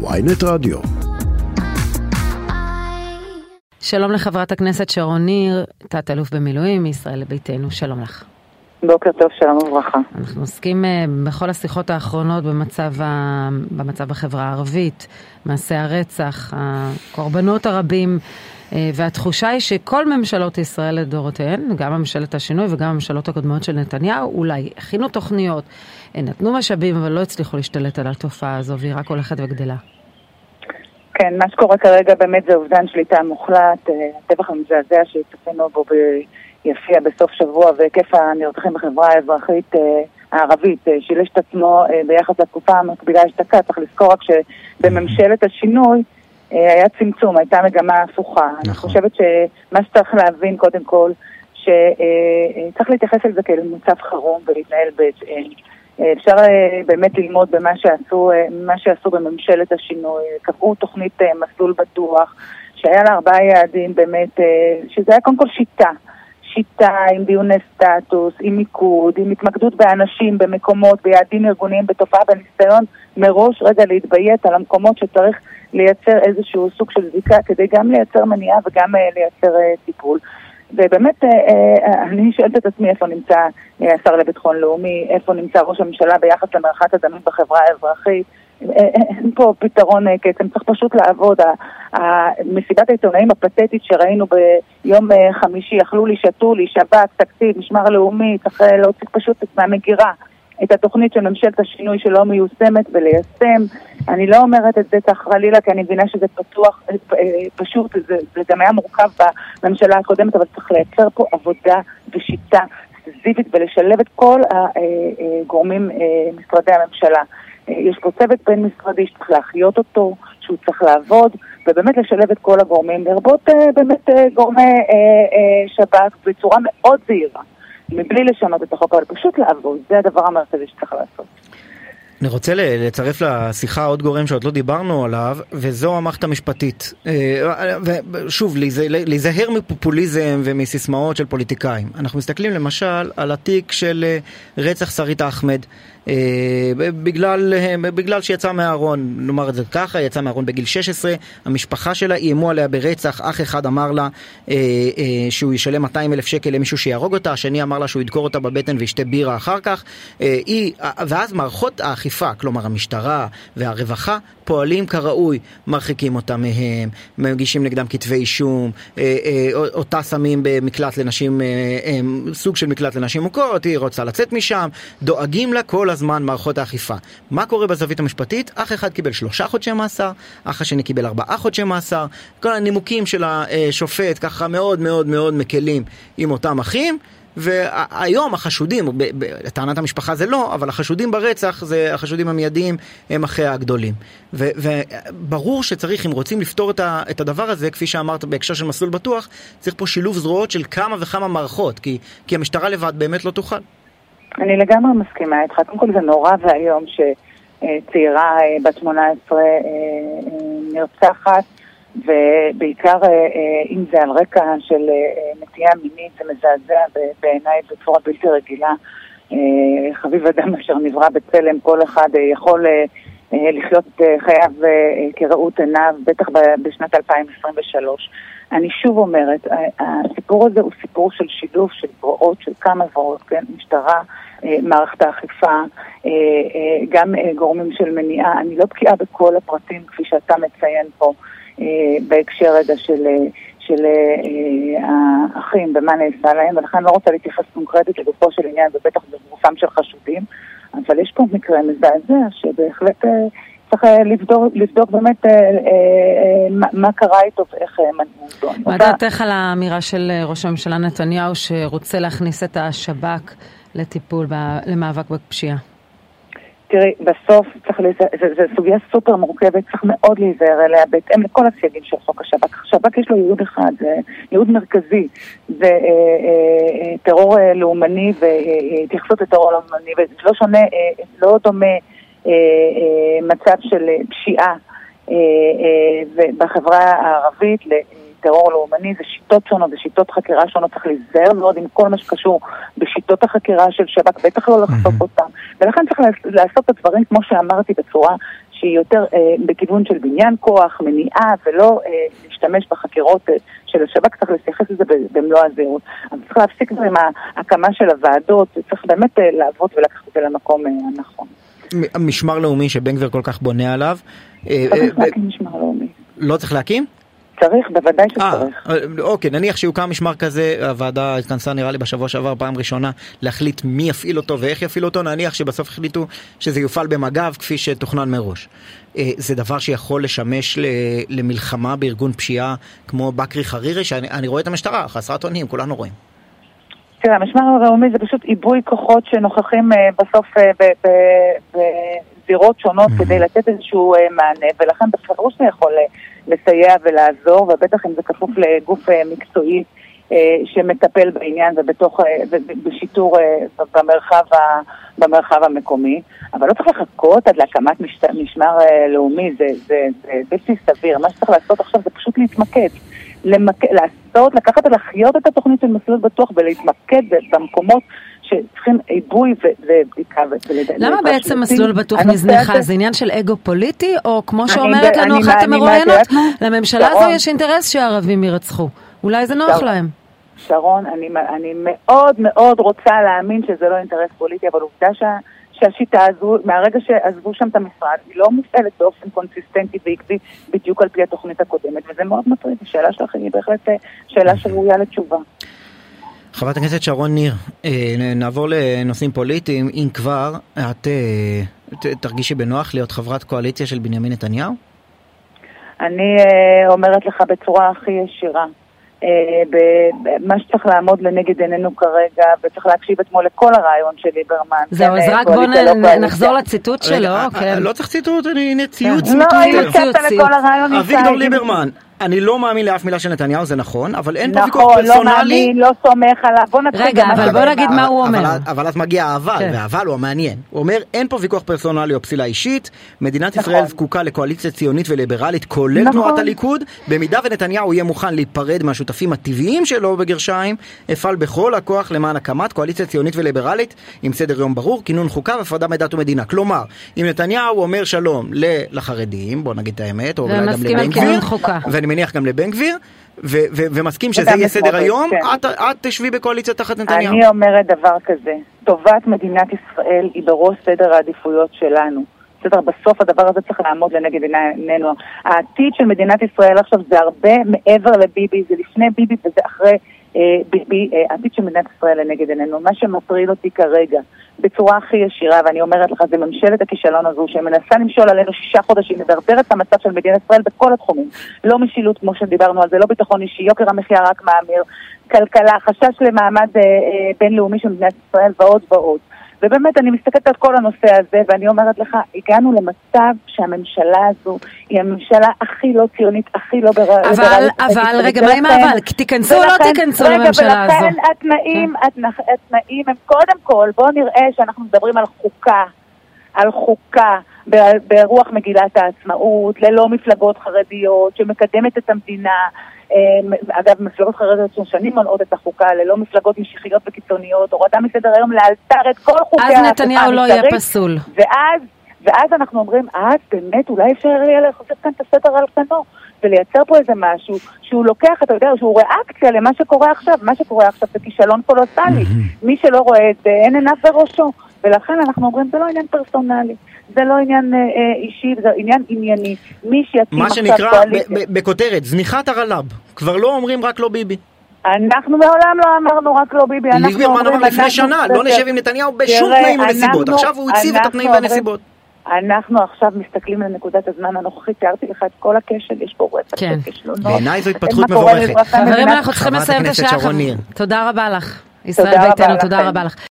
ויינט רדיו. שלום לחברת הכנסת שרון ניר, תת-אלוף במילואים מישראל לביתנו, שלום לך. בוקר טוב, שלום וברכה. אנחנו עוסקים אה, בכל השיחות האחרונות במצב, ה... במצב בחברה הערבית, מעשי הרצח, הקורבנות הרבים, והתחושה היא שכל ממשלות ישראל לדורותיהן, גם ממשלת השינוי וגם הממשלות הקודמות של נתניהו, אולי הכינו תוכניות, אה, נתנו משאבים, אבל לא הצליחו להשתלט על התופעה הזו, והיא רק הולכת וגדלה. כן, מה שקורה כרגע באמת זה אובדן שליטה מוחלט, הטבח המזעזע שהצפינו בו ביפיע בסוף שבוע והיקף הנרצחים בחברה האזרחית הערבית שילש את עצמו ביחס לתקופה המקבילה אשתקד. צריך לזכור רק שבממשלת השינוי היה צמצום, הייתה מגמה הפוכה. נכון. אני חושבת שמה שצריך להבין קודם כל, שצריך להתייחס לזה כאל מצב חירום ולהתנהל בהתאם. אפשר באמת ללמוד במה שעשו, מה שעשו בממשלת השינוי, קבעו תוכנית מסלול בטוח, שהיה לה ארבעה יעדים באמת, שזה היה קודם כל שיטה. שיטה עם דיוני סטטוס, עם מיקוד, עם התמקדות באנשים, במקומות, ביעדים ארגוניים, בתופעה, בניסיון מראש רגע להתביית על המקומות שצריך לייצר איזשהו סוג של זיקה כדי גם לייצר מניעה וגם לייצר טיפול. ובאמת, אני שואלת את עצמי איפה נמצא השר לביטחון לאומי, איפה נמצא ראש הממשלה ביחס למרחץ הדמים בחברה האזרחית. אין פה פתרון קסם, צריך פשוט לעבוד. מסיבת העיתונאים הפתטית שראינו ביום חמישי, אכלו לי, שתו לי, שב"כ, תקציב, משמר לאומי, צריך להוציא פשוט מהמגירה את התוכנית של ממשלת השינוי שלא מיושמת וליישם. אני לא אומרת את זה כך חלילה, כי אני מבינה שזה פתוח, פשוט, זה, זה גם היה מורכב בממשלה הקודמת, אבל צריך לייצר פה עבודה ושיטה ספציפית ולשלב את כל הגורמים, משרדי הממשלה. יש פה צוות בין משרדי שצריך להחיות אותו, שהוא צריך לעבוד, ובאמת לשלב את כל הגורמים, לרבות באמת גורמי שב"כ בצורה מאוד זהירה. מבלי לשנות את החוק, אבל פשוט לעבוד, זה הדבר המרכזי שצריך לעשות. אני רוצה לצרף לשיחה עוד גורם שעוד לא דיברנו עליו, וזו המערכת המשפטית. ושוב, להיזהר מפופוליזם ומסיסמאות של פוליטיקאים. אנחנו מסתכלים למשל על התיק של רצח שרית אחמד. בגלל, בגלל שיצא מהארון, נאמר את זה ככה, יצא מהארון בגיל 16, המשפחה שלה איימו עליה ברצח, אח אחד אמר לה אה, אה, שהוא ישלם 200 אלף שקל למישהו שיהרוג אותה, השני אמר לה שהוא ידקור אותה בבטן וישתה בירה אחר כך, אה, היא, ואז מערכות האכיפה, כלומר המשטרה והרווחה, פועלים כראוי, מרחיקים אותה מהם, מגישים נגדם כתבי אישום, אה, אה, אותה שמים במקלט לנשים, אה, אה, סוג של מקלט לנשים מוכות, היא רוצה לצאת משם, דואגים לה כל הזמן מערכות האכיפה. מה קורה בזווית המשפטית? אח אחד קיבל שלושה חודשי מאסר, אח השני קיבל ארבעה חודשי מאסר, כל הנימוקים של השופט ככה מאוד מאוד מאוד מקלים עם אותם אחים. והיום החשודים, לטענת המשפחה זה לא, אבל החשודים ברצח, זה החשודים המיידיים הם אחיה הגדולים. וברור שצריך, אם רוצים לפתור את הדבר הזה, כפי שאמרת בהקשר של מסלול בטוח, צריך פה שילוב זרועות של כמה וכמה מערכות, כי, כי המשטרה לבד באמת לא תוכל. אני לגמרי מסכימה איתך. קודם כל זה נורא ואיום שצעירה בת 18 נרצחת. ובעיקר אם זה על רקע של נטייה מינית, זה מזעזע בעיניי בצורה בלתי רגילה. חביב אדם אשר נברא בצלם, כל אחד יכול לחיות חייו כראות עיניו, בטח בשנת 2023. אני שוב אומרת, הסיפור הזה הוא סיפור של שילוב של זרועות, של כמה זרועות, כן? משטרה, מערכת האכיפה, גם גורמים של מניעה. אני לא בקיאה בכל הפרטים כפי שאתה מציין פה. בהקשר רגע של, של האחים ומה נעשה להם, ולכן לא רוצה להתייחס קונקרטית לגופו של עניין ובטח בגופם של חשודים, אבל יש פה מקרה מזעזע שבהחלט צריך לבדוק, לבדוק באמת מה קרה איתו ואיך מנעו אותו. מה דעתך על האמירה של ראש הממשלה נתניהו שרוצה להכניס את השב"כ לטיפול, למאבק בפשיעה? תראי, בסוף צריך להיזהר, זו סוגיה סופר מורכבת, צריך מאוד להיזהר אליה בהתאם לכל הסייגים של חוק השב"כ. השב"כ יש לו ייעוד אחד, זה ייעוד מרכזי, זה אה, אה, טרור אה, לאומני והתייחסות לטרור לאומני, וזה לא שונה, אה, לא דומה אה, אה, מצב של פשיעה אה, אה, בחברה הערבית טרור לאומני, זה שיטות שונות, זה שיטות חקירה שונות, צריך להיזהר מאוד עם כל מה שקשור בשיטות החקירה של שב"כ, בטח לא לחשוף אותם. ולכן צריך לעשות את הדברים, כמו שאמרתי, בצורה שהיא יותר אה, בכיוון של בניין כוח, מניעה, ולא אה, להשתמש בחקירות אה, של השב"כ, צריך להתייחס לזה במלוא הזהירות. אבל צריך להפסיק עם ההקמה של הוועדות, צריך באמת אה, לעבוד ולקחת את זה למקום אה, הנכון. משמר לאומי שבן גביר כל כך בונה עליו. אה, צריך להקים משמר לאומי. לא צריך להקים? צריך, בוודאי שצריך. אה, אוקיי, נניח שיוקם משמר כזה, הוועדה התכנסה נראה לי בשבוע שעבר פעם ראשונה להחליט מי יפעיל אותו ואיך יפעיל אותו, נניח שבסוף החליטו שזה יופעל במג"ב כפי שתוכנן מראש. אה, זה דבר שיכול לשמש למלחמה בארגון פשיעה כמו בקרי חרירי, שאני רואה את המשטרה, חסרת אונים, כולנו רואים. תראה, המשמר הלאומי זה פשוט עיבוי כוחות שנוכחים אה, בסוף בזירות שונות כדי לתת איזשהו מענה, ולכן בפירוש זה יכול לסייע ולעזור, ובטח אם זה כפוף לגוף אה, מקצועי אה, שמטפל בעניין ובתוך, בשיטור במרחב, במרחב המקומי. אבל לא צריך לחכות עד להקמת משת, משמר לאומי, זה, זה, זה בלתי סביר. מה שצריך לעשות עכשיו זה פשוט להתמקד. למק... לעשות, לקחת ולחיות את התוכנית של מסלול בטוח ולהתמקד במקומות שצריכים עיבוי ובדיקה. למה בעצם מסלול בטוח נזנחה? זה עניין של אגו פוליטי, או כמו שאומרת לנו אחת המרואיינות, לממשלה הזו יש אינטרס שהערבים יירצחו. אולי זה נוח להם. שרון, אני, אני מאוד מאוד רוצה להאמין שזה לא אינטרס פוליטי, אבל עובדה שה, שהשיטה הזו, מהרגע שעזבו שם את המשרד, היא לא מופעלת באופן קונסיסטנטי ועקבי בדיוק על פי התוכנית הקודמת, וזה מאוד מטריד. השאלה שלכם היא בהחלט אה, שאלה שראויה לתשובה. חברת הכנסת שרון ניר, אה, נעבור לנושאים פוליטיים. אם כבר, את אה, תרגישי בנוח להיות חברת קואליציה של בנימין נתניהו? אני אומרת לך בצורה הכי ישירה, מה שצריך לעמוד לנגד עינינו כרגע, וצריך להקשיב אתמול לכל הרעיון של ליברמן. זהו, אז רק בואו לא נחזור לציטוט שלו. כן. לא צריך ציטוט, הנה ציוץ לא, מטוויטר. אביגדור ליברמן. אני לא מאמין לאף מילה של נתניהו, זה נכון, אבל אין נכון, פה ויכוח פרסונלי. נכון, לא מאמין, לא סומך עליו. בוא נתחיל רגע, אבל בוא נגיד מה הוא אומר. אבל, אבל אז מגיע האבל, כן. והאבל הוא המעניין. הוא אומר, אין פה ויכוח פרסונלי או פסילה אישית, מדינת נכון. ישראל זקוקה לקואליציה ציונית וליברלית, כולל נכון. תנועת הליכוד. במידה ונתניהו יהיה מוכן להיפרד מהשותפים הטבעיים שלו, בגרשיים, אפעל בכל הכוח למען הקמת קואליציה ציונית וליברלית, עם סדר יום ברור, כינון חוקה והפרדה מדת ומדינה. כלומר, אם נתניהו אומר שלום לחרדים, בוא נגיד את האמת, או אולי גם לבן גביר, ואני מניח גם לבן גביר, ו- ו- ומסכים שזה יהיה סדר היום, כן. את, את תשבי בקואליציה תחת נתניהו. אני אומרת דבר כזה, טובת מדינת ישראל היא בראש סדר העדיפויות שלנו. בסדר, בסוף הדבר הזה צריך לעמוד לנגד עינינו. העתיד של מדינת ישראל עכשיו זה הרבה מעבר לביבי, זה לפני ביבי וזה אחרי העתיד של מדינת ישראל לנגד עינינו. מה שמטריד אותי כרגע בצורה הכי ישירה, ואני אומרת לך, זה ממשלת הכישלון הזו שמנסה למשול עלינו שישה חודשים, מדרדרת את המצב של מדינת ישראל בכל התחומים. לא משילות כמו שדיברנו על זה, לא ביטחון אישי, יוקר המחיה רק מאמיר, כלכלה, חשש למעמד אה, אה, בינלאומי של מדינת ישראל ועוד ועוד. ובאמת, אני מסתכלת על כל הנושא הזה, ואני אומרת לך, הגענו למצב שהממשלה הזו היא הממשלה הכי לא ציונית, הכי לא ברלית. אבל, אבל, רגע, מה עם האבל? תיכנסו או לא תיכנסו לממשלה הזו? רגע, ולכן התנאים, התנאים הם קודם כל, בואו נראה שאנחנו מדברים על חוקה, על חוקה. ברוח מגילת העצמאות, ללא מפלגות חרדיות, שמקדמת את המדינה, אמ, אגב, מפלגות חרדיות שנים מונעות את החוקה ללא מפלגות משיחיות וקיצוניות, הורדה מסדר היום לאלתר את כל חוקי ההפיכה המשטרית. אז נתניהו לא יהיה פסול. ואז, ואז אנחנו אומרים, אז באמת אולי אפשר יהיה לחזק כאן את הסדר על כנו. ולייצר פה איזה משהו שהוא לוקח, אתה יודע, שהוא ריאקציה למה שקורה עכשיו. מה שקורה עכשיו זה כישלון קולוסלי. מי שלא רואה את זה, אין עיניו בראשו. ולכן אנחנו אומרים, זה לא עניין פרסונלי. זה לא עניין אה, אה אישי, זה עניין ענייני. מי שיקים עכשיו קואליציה... מה שנקרא, בכותרת, זניחת הרל"ב. כבר לא אומרים רק לא ביבי. אנחנו מעולם לא אמרנו רק לא ביבי, אנחנו אומרים... ליברמן אמר לפני שנה, לא נשב עם נתניהו בשום תנאים ונסיבות. עכשיו הוא הציב את התנאים והנסיבות. אנחנו עכשיו מסתכלים לנקודת הזמן הנוכחית, תיארתי לך את כל הכשל, יש פה רצח כן. וכישלונות. בעיניי זו התפתחות מבורכת. חברים, אנחנו צריכים לסיים את השעה. תודה רבה לך. ישראל ביתנו, תודה רבה לך.